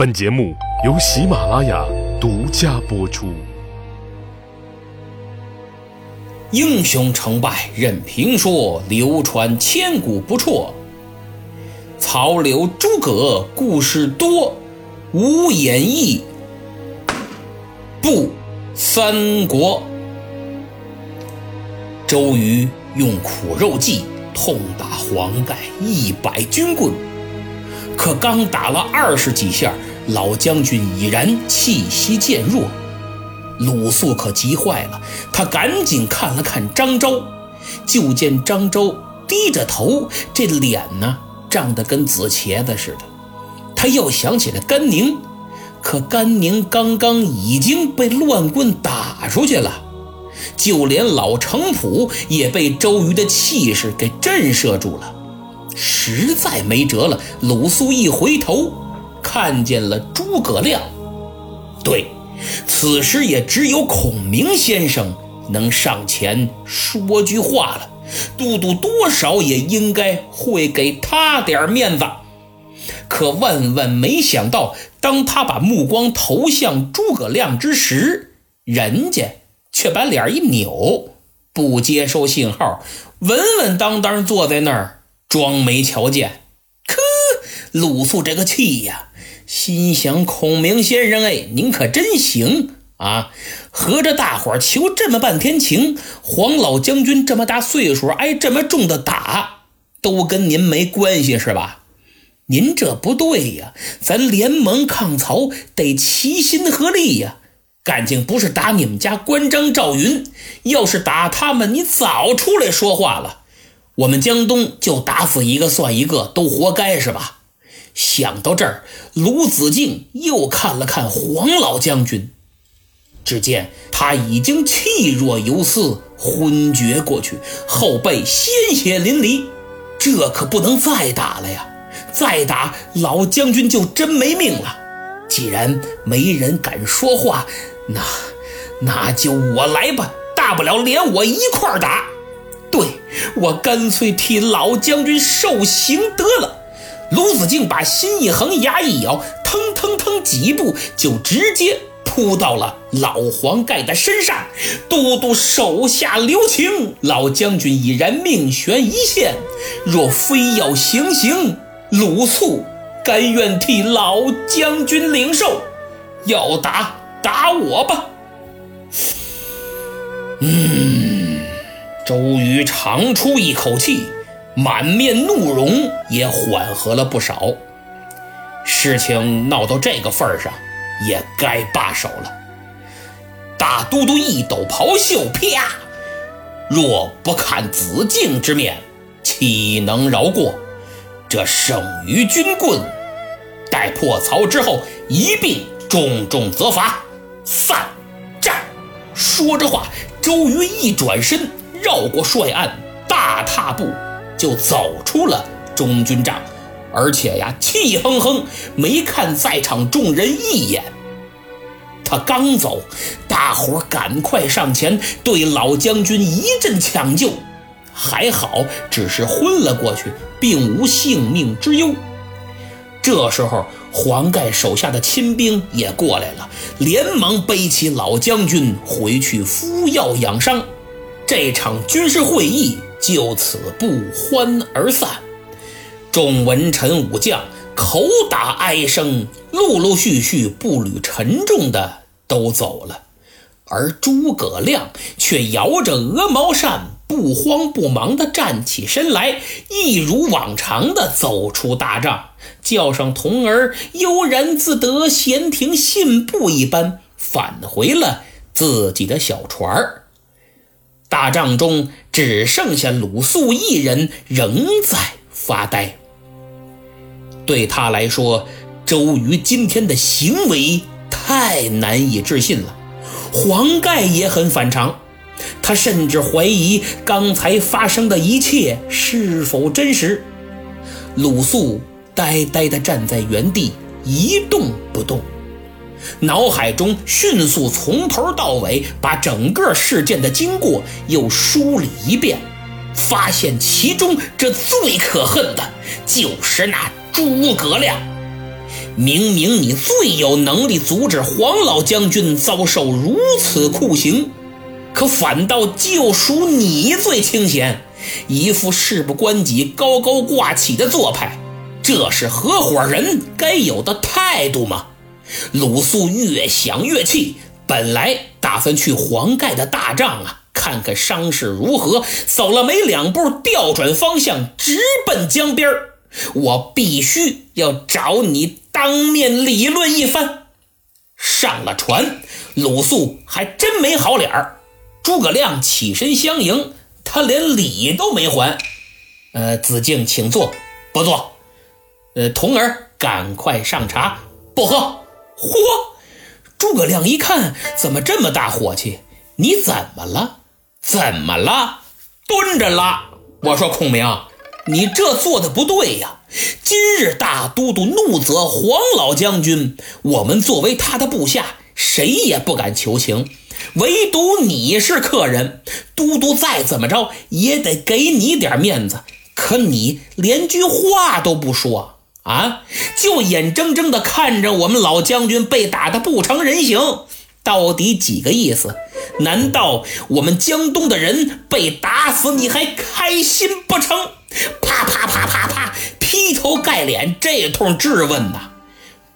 本节目由喜马拉雅独家播出。英雄成败任评说，流传千古不辍。曹刘诸葛故事多，无演义不三国。周瑜用苦肉计痛打黄盖一百军棍，可刚打了二十几下，老将军已然气息渐弱。鲁肃可急坏了，他赶紧看了看张昭，就见张昭低着头，这脸呢涨得跟紫茄子似的。他又想起了甘宁，可甘宁刚刚已经被乱棍打出去了，就连老程普也被周瑜的气势给震慑住了，实在没辙了。鲁肃一回头，看见了诸葛亮，对。此时也只有孔明先生能上前说句话了，都督多少也应该会给他点面子。可万万没想到，当他把目光投向诸葛亮之时，人家却把脸一扭，不接收信号，稳稳当当坐在那儿，装没瞧见。呵鲁肃这个气呀！心想：孔明先生，哎，您可真行啊！合着大伙儿求这么半天情，黄老将军这么大岁数，挨这么重的打，都跟您没关系是吧？您这不对呀！咱联盟抗曹得齐心合力呀！感情不是打你们家关张赵云，要是打他们，你早出来说话了。我们江东就打死一个算一个，都活该是吧？想到这儿，卢子敬又看了看黄老将军，只见他已经气若游丝，昏厥过去，后背鲜血淋漓。这可不能再打了呀！再打，老将军就真没命了。既然没人敢说话，那那就我来吧，大不了连我一块打。对我干脆替老将军受刑得了。鲁子敬把心一横，牙一咬，腾腾腾几步就直接扑到了老黄盖的身上。都督手下留情，老将军已然命悬一线。若非要行刑，鲁肃甘愿替老将军领受。要打打我吧。嗯，周瑜长出一口气。满面怒容也缓和了不少，事情闹到这个份上，也该罢手了。大都督一抖袍袖，啪！若不看子敬之面，岂能饶过？这剩余军棍，待破曹之后，一并重重责罚。散战。说着话，周瑜一转身，绕过帅案，大踏步。就走出了中军帐，而且呀，气哼哼，没看在场众人一眼。他刚走，大伙赶快上前对老将军一阵抢救，还好只是昏了过去，并无性命之忧。这时候，黄盖手下的亲兵也过来了，连忙背起老将军回去敷药养伤。这场军事会议。就此不欢而散，众文臣武将口打哀声，陆陆续续步履沉重的都走了，而诸葛亮却摇着鹅毛扇，不慌不忙地站起身来，一如往常地走出大帐，叫上童儿，悠然自得，闲庭信步一般返回了自己的小船儿。大帐中只剩下鲁肃一人，仍在发呆。对他来说，周瑜今天的行为太难以置信了。黄盖也很反常，他甚至怀疑刚才发生的一切是否真实。鲁肃呆呆地站在原地，一动不动。脑海中迅速从头到尾把整个事件的经过又梳理一遍，发现其中这最可恨的就是那诸葛亮。明明你最有能力阻止黄老将军遭受如此酷刑，可反倒就属你最清闲，一副事不关己、高高挂起的做派。这是合伙人该有的态度吗？鲁肃越想越气，本来打算去黄盖的大帐啊，看看伤势如何。走了没两步，调转方向，直奔江边我必须要找你当面理论一番。上了船，鲁肃还真没好脸儿。诸葛亮起身相迎，他连礼都没还。呃，子敬，请坐。不坐。呃，童儿，赶快上茶。不喝。嚯！诸葛亮一看，怎么这么大火气？你怎么了？怎么了？蹲着了。我说孔明，你这做的不对呀！今日大都督怒责黄老将军，我们作为他的部下，谁也不敢求情，唯独你是客人，都督再怎么着也得给你点面子。可你连句话都不说。啊！就眼睁睁地看着我们老将军被打得不成人形，到底几个意思？难道我们江东的人被打死，你还开心不成？啪啪啪啪啪，劈头盖脸这通质问呐！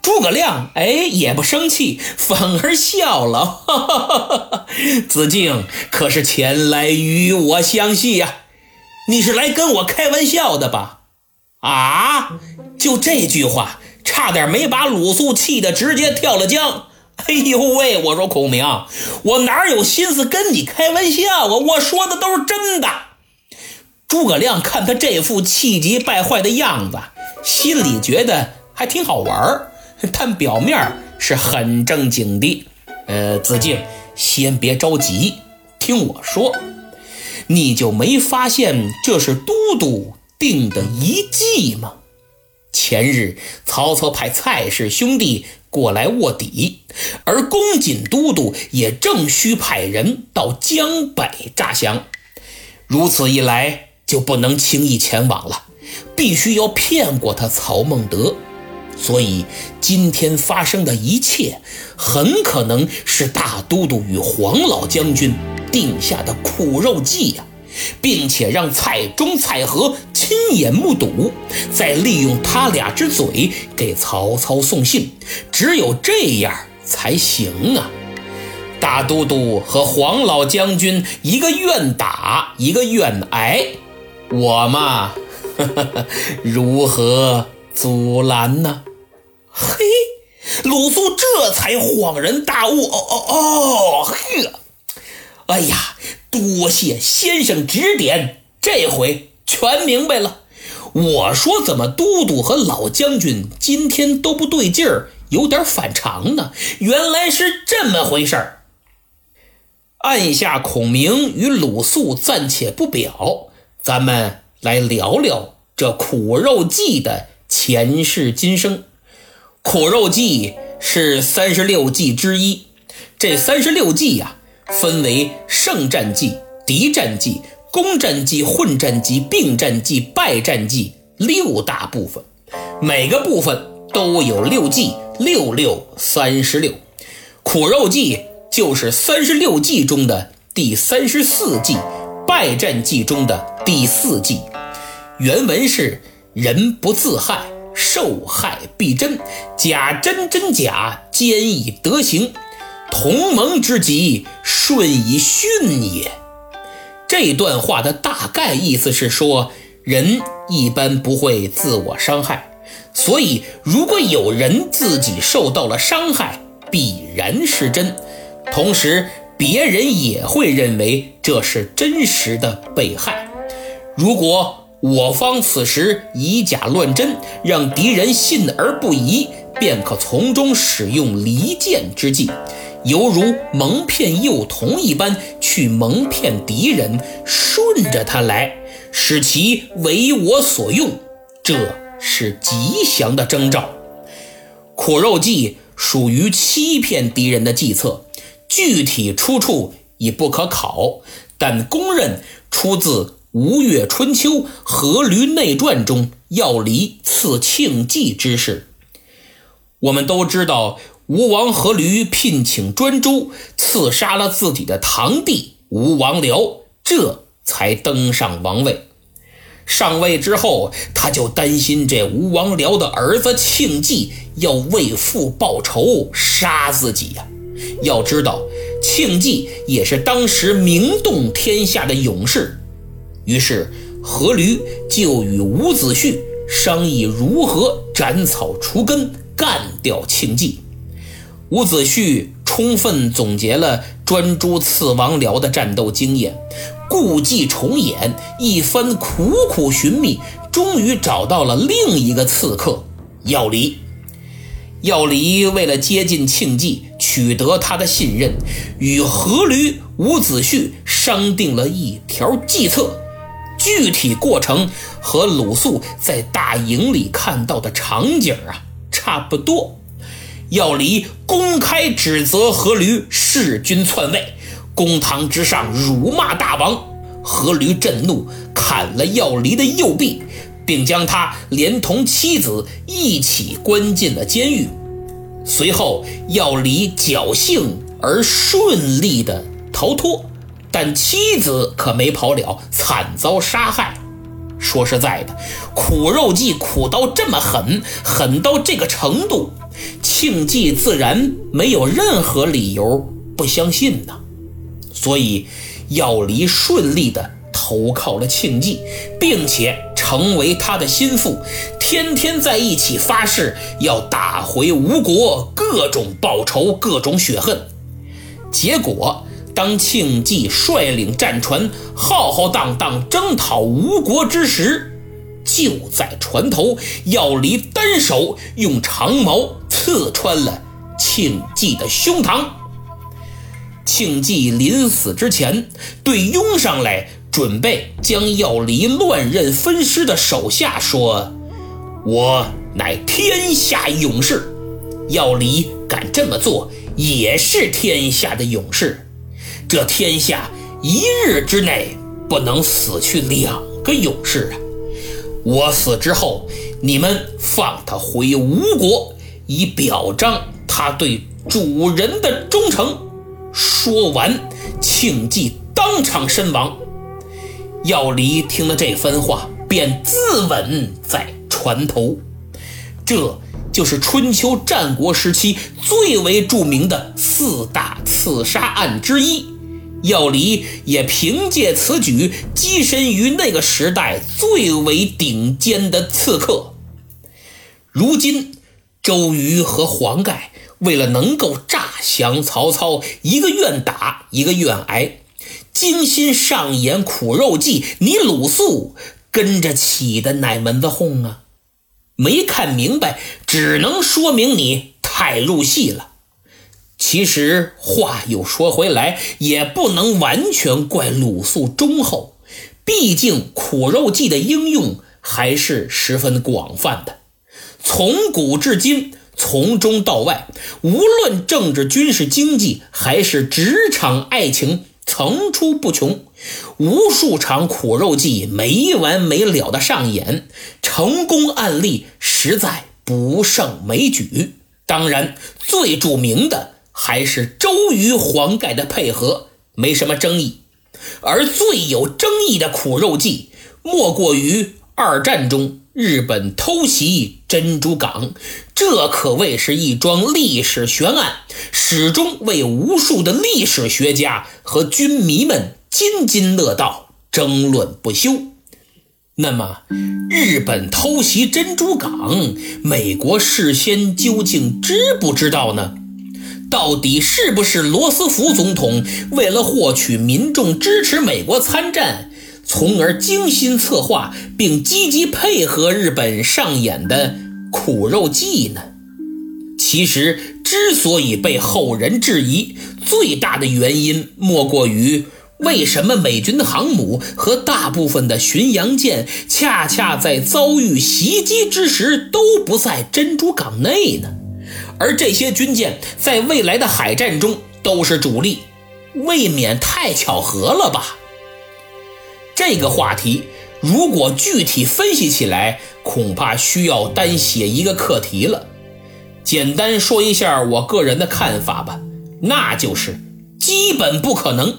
诸葛亮哎也不生气，反而笑了。哈哈哈哈子敬可是前来与我相戏呀？你是来跟我开玩笑的吧？啊！就这句话，差点没把鲁肃气得直接跳了江。哎呦喂！我说孔明，我哪有心思跟你开玩笑啊？我说的都是真的。诸葛亮看他这副气急败坏的样子，心里觉得还挺好玩但表面是很正经的。呃，子敬，先别着急，听我说，你就没发现这是都督定的一计吗？前日，曹操派蔡氏兄弟过来卧底，而公瑾都督也正需派人到江北诈降。如此一来，就不能轻易前往了，必须要骗过他曹孟德。所以，今天发生的一切，很可能是大都督与黄老将军定下的苦肉计呀。并且让蔡中、蔡和亲眼目睹，再利用他俩之嘴给曹操送信，只有这样才行啊！大都督和黄老将军一个愿打，一个愿挨，我嘛，呵 呵如何阻拦呢？嘿，鲁肃这才恍然大悟，哦哦哦，呵，哎呀！多谢先生指点，这回全明白了。我说怎么都督和老将军今天都不对劲儿，有点反常呢？原来是这么回事儿。按下孔明与鲁肃暂且不表，咱们来聊聊这苦肉计的前世今生。苦肉计是三十六计之一，这三十六计呀。分为胜战计、敌战计、攻战计、混战计、并战计、败战计六大部分，每个部分都有六计，六六三十六。苦肉计就是三十六计中的第三十四计，败战计中的第四计。原文是：人不自害，受害必真；假真真假，奸以德行。同盟之极，顺以训也。这段话的大概意思是说，人一般不会自我伤害，所以如果有人自己受到了伤害，必然是真。同时，别人也会认为这是真实的被害。如果我方此时以假乱真，让敌人信而不疑，便可从中使用离间之计。犹如蒙骗幼童一般，去蒙骗敌人，顺着他来，使其为我所用，这是吉祥的征兆。苦肉计属于欺骗敌人的计策，具体出处已不可考，但公认出自《吴越春秋·阖闾内传》中要离刺庆忌之事。我们都知道，吴王阖闾聘请专诸，刺杀了自己的堂弟吴王僚，这才登上王位。上位之后，他就担心这吴王僚的儿子庆忌要为父报仇，杀自己呀。要知道，庆忌也是当时名动天下的勇士。于是，阖闾就与伍子胥商议如何斩草除根，干掉庆忌。伍子胥充分总结了专诸刺王僚的战斗经验，故伎重演，一番苦苦寻觅，终于找到了另一个刺客要离。要离为了接近庆忌，取得他的信任，与阖闾、伍子胥商定了一条计策。具体过程和鲁肃在大营里看到的场景啊差不多。要离公开指责阖闾弑君篡位，公堂之上辱骂大王。阖闾震怒，砍了要离的右臂。并将他连同妻子一起关进了监狱。随后，要离侥幸而顺利的逃脱，但妻子可没跑了，惨遭杀害。说实在的，苦肉计苦到这么狠，狠到这个程度，庆忌自然没有任何理由不相信呢。所以，要离顺利的投靠了庆忌，并且。成为他的心腹，天天在一起发誓要打回吴国，各种报仇，各种血恨。结果，当庆忌率领战船浩浩荡荡征讨吴国之时，就在船头，要离单手用长矛刺穿了庆忌的胸膛。庆忌临死之前，对拥上来。准备将要离乱刃分尸的手下说：“我乃天下勇士，要离敢这么做，也是天下的勇士。这天下一日之内不能死去两个勇士啊！我死之后，你们放他回吴国，以表彰他对主人的忠诚。”说完，庆忌当场身亡。要离听了这番话，便自刎在船头。这就是春秋战国时期最为著名的四大刺杀案之一。要离也凭借此举跻身于那个时代最为顶尖的刺客。如今，周瑜和黄盖为了能够诈降曹操，一个愿打，一个愿挨。精心上演苦肉计，你鲁肃跟着起的哪门子哄啊？没看明白，只能说明你太入戏了。其实话又说回来，也不能完全怪鲁肃忠厚，毕竟苦肉计的应用还是十分广泛的。从古至今，从中到外，无论政治、军事、经济，还是职场、爱情。层出不穷，无数场苦肉计没完没了的上演，成功案例实在不胜枚举。当然，最著名的还是周瑜、黄盖的配合，没什么争议。而最有争议的苦肉计，莫过于二战中。日本偷袭珍珠港，这可谓是一桩历史悬案，始终为无数的历史学家和军迷们津津乐道，争论不休。那么，日本偷袭珍珠港，美国事先究竟知不知道呢？到底是不是罗斯福总统为了获取民众支持美国参战？从而精心策划并积极配合日本上演的苦肉计呢？其实，之所以被后人质疑，最大的原因莫过于为什么美军的航母和大部分的巡洋舰恰恰在遭遇袭击之时都不在珍珠港内呢？而这些军舰在未来的海战中都是主力，未免太巧合了吧？这个话题，如果具体分析起来，恐怕需要单写一个课题了。简单说一下我个人的看法吧，那就是基本不可能。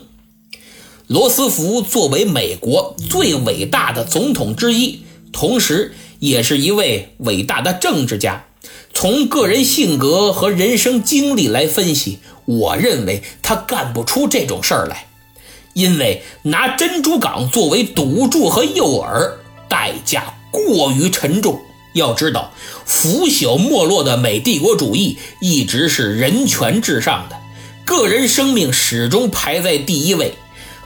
罗斯福作为美国最伟大的总统之一，同时也是一位伟大的政治家。从个人性格和人生经历来分析，我认为他干不出这种事儿来，因为拿珍珠港作为赌注和诱饵，代价过于沉重。要知道，腐朽没落的美帝国主义一直是人权至上的，个人生命始终排在第一位。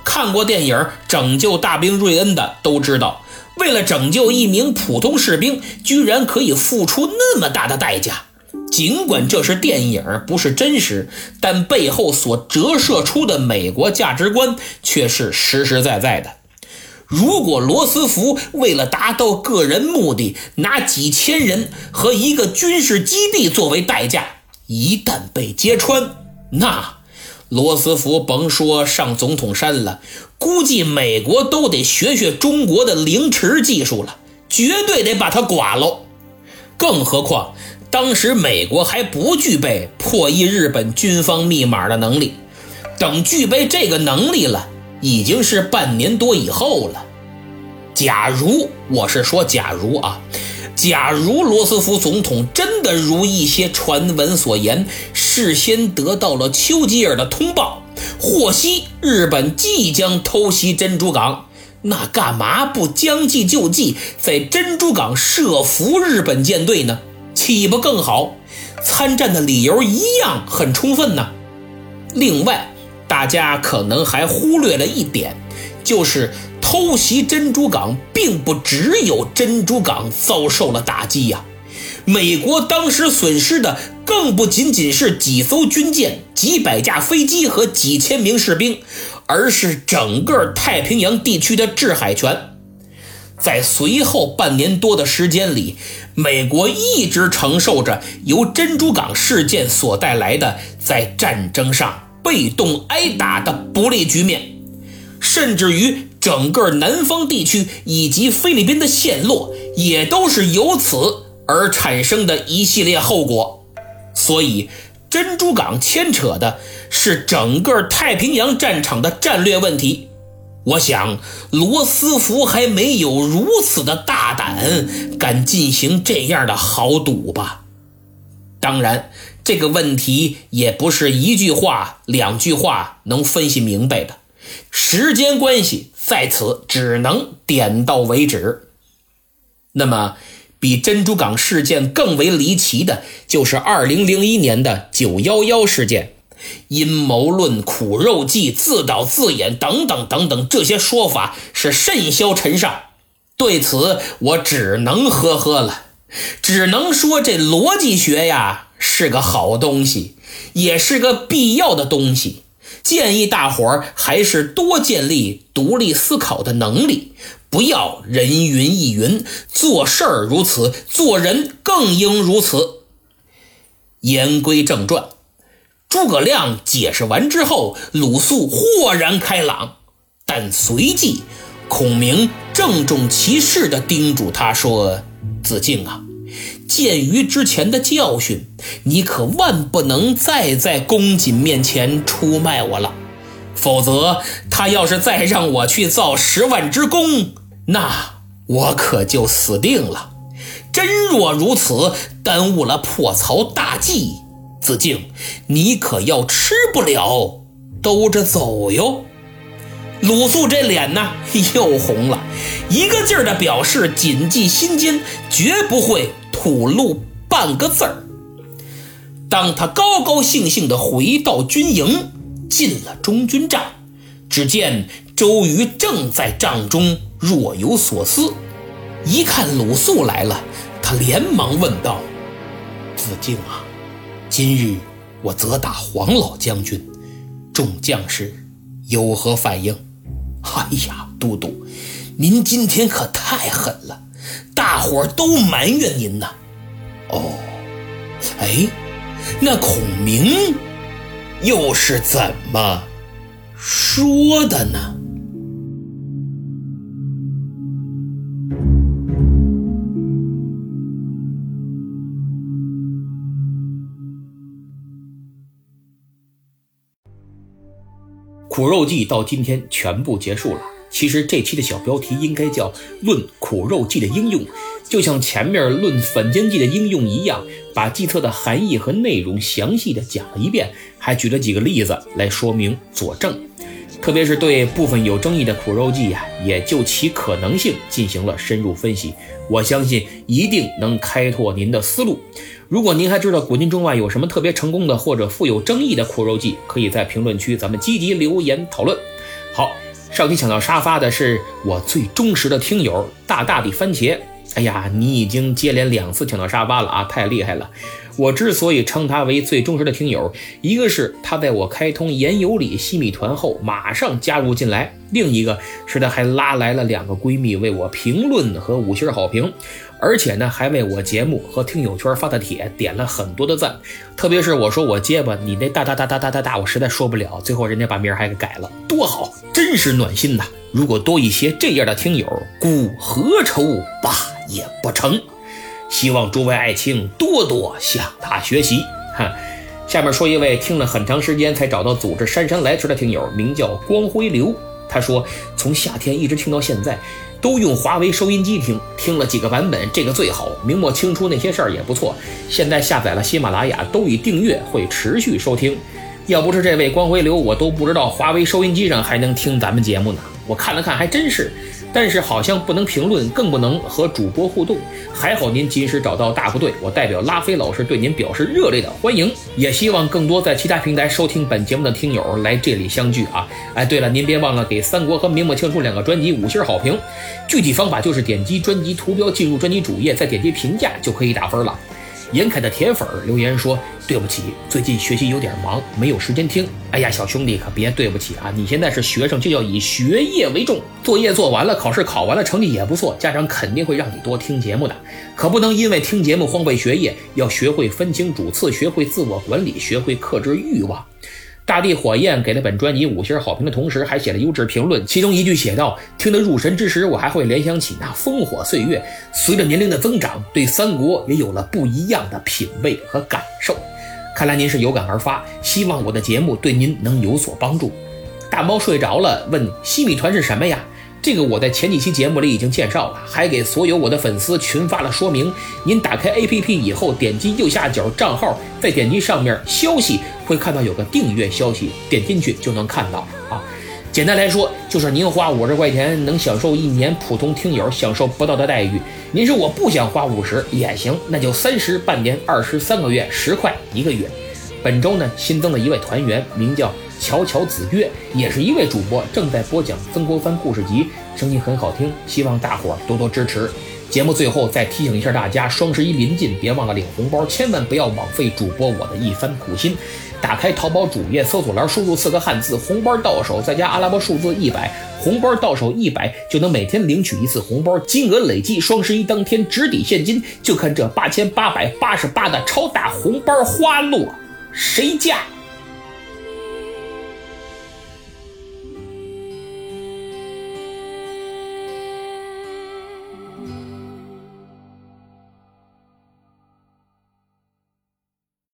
看过电影《拯救大兵瑞恩》的都知道，为了拯救一名普通士兵，居然可以付出那么大的代价。尽管这是电影，不是真实，但背后所折射出的美国价值观却是实实在在的。如果罗斯福为了达到个人目的，拿几千人和一个军事基地作为代价，一旦被揭穿，那……罗斯福甭说上总统山了，估计美国都得学学中国的凌迟技术了，绝对得把他剐喽。更何况当时美国还不具备破译日本军方密码的能力，等具备这个能力了，已经是半年多以后了。假如我是说假如啊。假如罗斯福总统真的如一些传闻所言，事先得到了丘吉尔的通报，获悉日本即将偷袭珍珠港，那干嘛不将计就计，在珍珠港设伏日本舰队呢？岂不更好？参战的理由一样很充分呢。另外，大家可能还忽略了一点，就是。偷袭珍珠港，并不只有珍珠港遭受了打击呀。美国当时损失的，更不仅仅是几艘军舰、几百架飞机和几千名士兵，而是整个太平洋地区的制海权。在随后半年多的时间里，美国一直承受着由珍珠港事件所带来的在战争上被动挨打的不利局面，甚至于。整个南方地区以及菲律宾的陷落，也都是由此而产生的一系列后果。所以，珍珠港牵扯的是整个太平洋战场的战略问题。我想，罗斯福还没有如此的大胆，敢进行这样的豪赌吧？当然，这个问题也不是一句话、两句话能分析明白的。时间关系。在此只能点到为止。那么，比珍珠港事件更为离奇的，就是2001年的911事件。阴谋论、苦肉计、自导自演等等等等，这些说法是甚嚣尘上。对此，我只能呵呵了，只能说这逻辑学呀是个好东西，也是个必要的东西。建议大伙儿还是多建立独立思考的能力，不要人云亦云。做事儿如此，做人更应如此。言归正传，诸葛亮解释完之后，鲁肃豁然开朗，但随即孔明郑重其事地叮嘱他说：“子敬啊。”鉴于之前的教训，你可万不能再在公瑾面前出卖我了，否则他要是再让我去造十万之功，那我可就死定了。真若如此，耽误了破曹大计，子敬，你可要吃不了兜着走哟。鲁肃这脸呢又红了，一个劲儿的表示谨记心间，绝不会。吐露半个字儿。当他高高兴兴地回到军营，进了中军帐，只见周瑜正在帐中若有所思。一看鲁肃来了，他连忙问道：“子敬啊，今日我责打黄老将军，众将士有何反应？”“哎呀，都督，您今天可太狠了。”大伙都埋怨您呐，哦，哎，那孔明又是怎么说的呢？苦肉计到今天全部结束了。其实这期的小标题应该叫“论苦肉计的应用”，就像前面论粉经计的应用一样，把计策的含义和内容详细的讲了一遍，还举了几个例子来说明佐证。特别是对部分有争议的苦肉计呀，也就其可能性进行了深入分析。我相信一定能开拓您的思路。如果您还知道古今中外有什么特别成功的或者富有争议的苦肉计，可以在评论区咱们积极留言讨论。好，上期抢到沙发的是我最忠实的听友大大的番茄。哎呀，你已经接连两次抢到沙发了啊，太厉害了！我之所以称他为最忠实的听友，一个是他在我开通言有理西米团后马上加入进来，另一个是他还拉来了两个闺蜜为我评论和五星好评，而且呢还为我节目和听友圈发的帖点了很多的赞。特别是我说我结巴，你那大大大大大大大，我实在说不了，最后人家把名还给改了，多好，真是暖心呐！如果多一些这样的听友，故何愁罢也不成。希望诸位爱卿多多向他学习。哈，下面说一位听了很长时间才找到组织姗姗来迟的听友，名叫光辉流。他说，从夏天一直听到现在，都用华为收音机听，听了几个版本，这个最好，明末清初那些事儿也不错。现在下载了喜马拉雅，都已订阅，会持续收听。要不是这位光辉流，我都不知道华为收音机上还能听咱们节目呢。我看了看，还真是。但是好像不能评论，更不能和主播互动。还好您及时找到大部队，我代表拉菲老师对您表示热烈的欢迎。也希望更多在其他平台收听本节目的听友来这里相聚啊！哎，对了，您别忘了给《三国》和《明末清初》两个专辑五星好评。具体方法就是点击专辑图标进入专辑主页，再点击评价就可以打分了。严凯的铁粉留言说：“对不起，最近学习有点忙，没有时间听。”哎呀，小兄弟可别对不起啊！你现在是学生，就要以学业为重，作业做完了，考试考完了，成绩也不错，家长肯定会让你多听节目的，可不能因为听节目荒废学业，要学会分清主次，学会自我管理，学会克制欲望。大地火焰给了本专辑五星好评的同时，还写了优质评论。其中一句写道：“听得入神之时，我还会联想起那烽火岁月。随着年龄的增长，对三国也有了不一样的品味和感受。看来您是有感而发，希望我的节目对您能有所帮助。”大猫睡着了，问：“西米团是什么呀？”这个我在前几期节目里已经介绍了，还给所有我的粉丝群发了说明。您打开 APP 以后，点击右下角账号，再点击上面消息，会看到有个订阅消息，点进去就能看到啊。简单来说，就是您花五十块钱能享受一年普通听友享受不到的待遇。您说我不想花五十也行，那就三十半年，二十三个月，十块一个月。本周呢，新增了一位团员，名叫。巧巧子月也是一位主播，正在播讲《曾国藩故事集》，声音很好听，希望大伙多多支持。节目最后再提醒一下大家，双十一临近，别忘了领红包，千万不要枉费主播我的一番苦心。打开淘宝主页搜索栏，输入四个汉字“红包到手”，再加阿拉伯数字一百，红包到手一百就能每天领取一次红包，金额累计，双十一当天直抵现金。就看这八千八百八十八的超大红包花落谁家！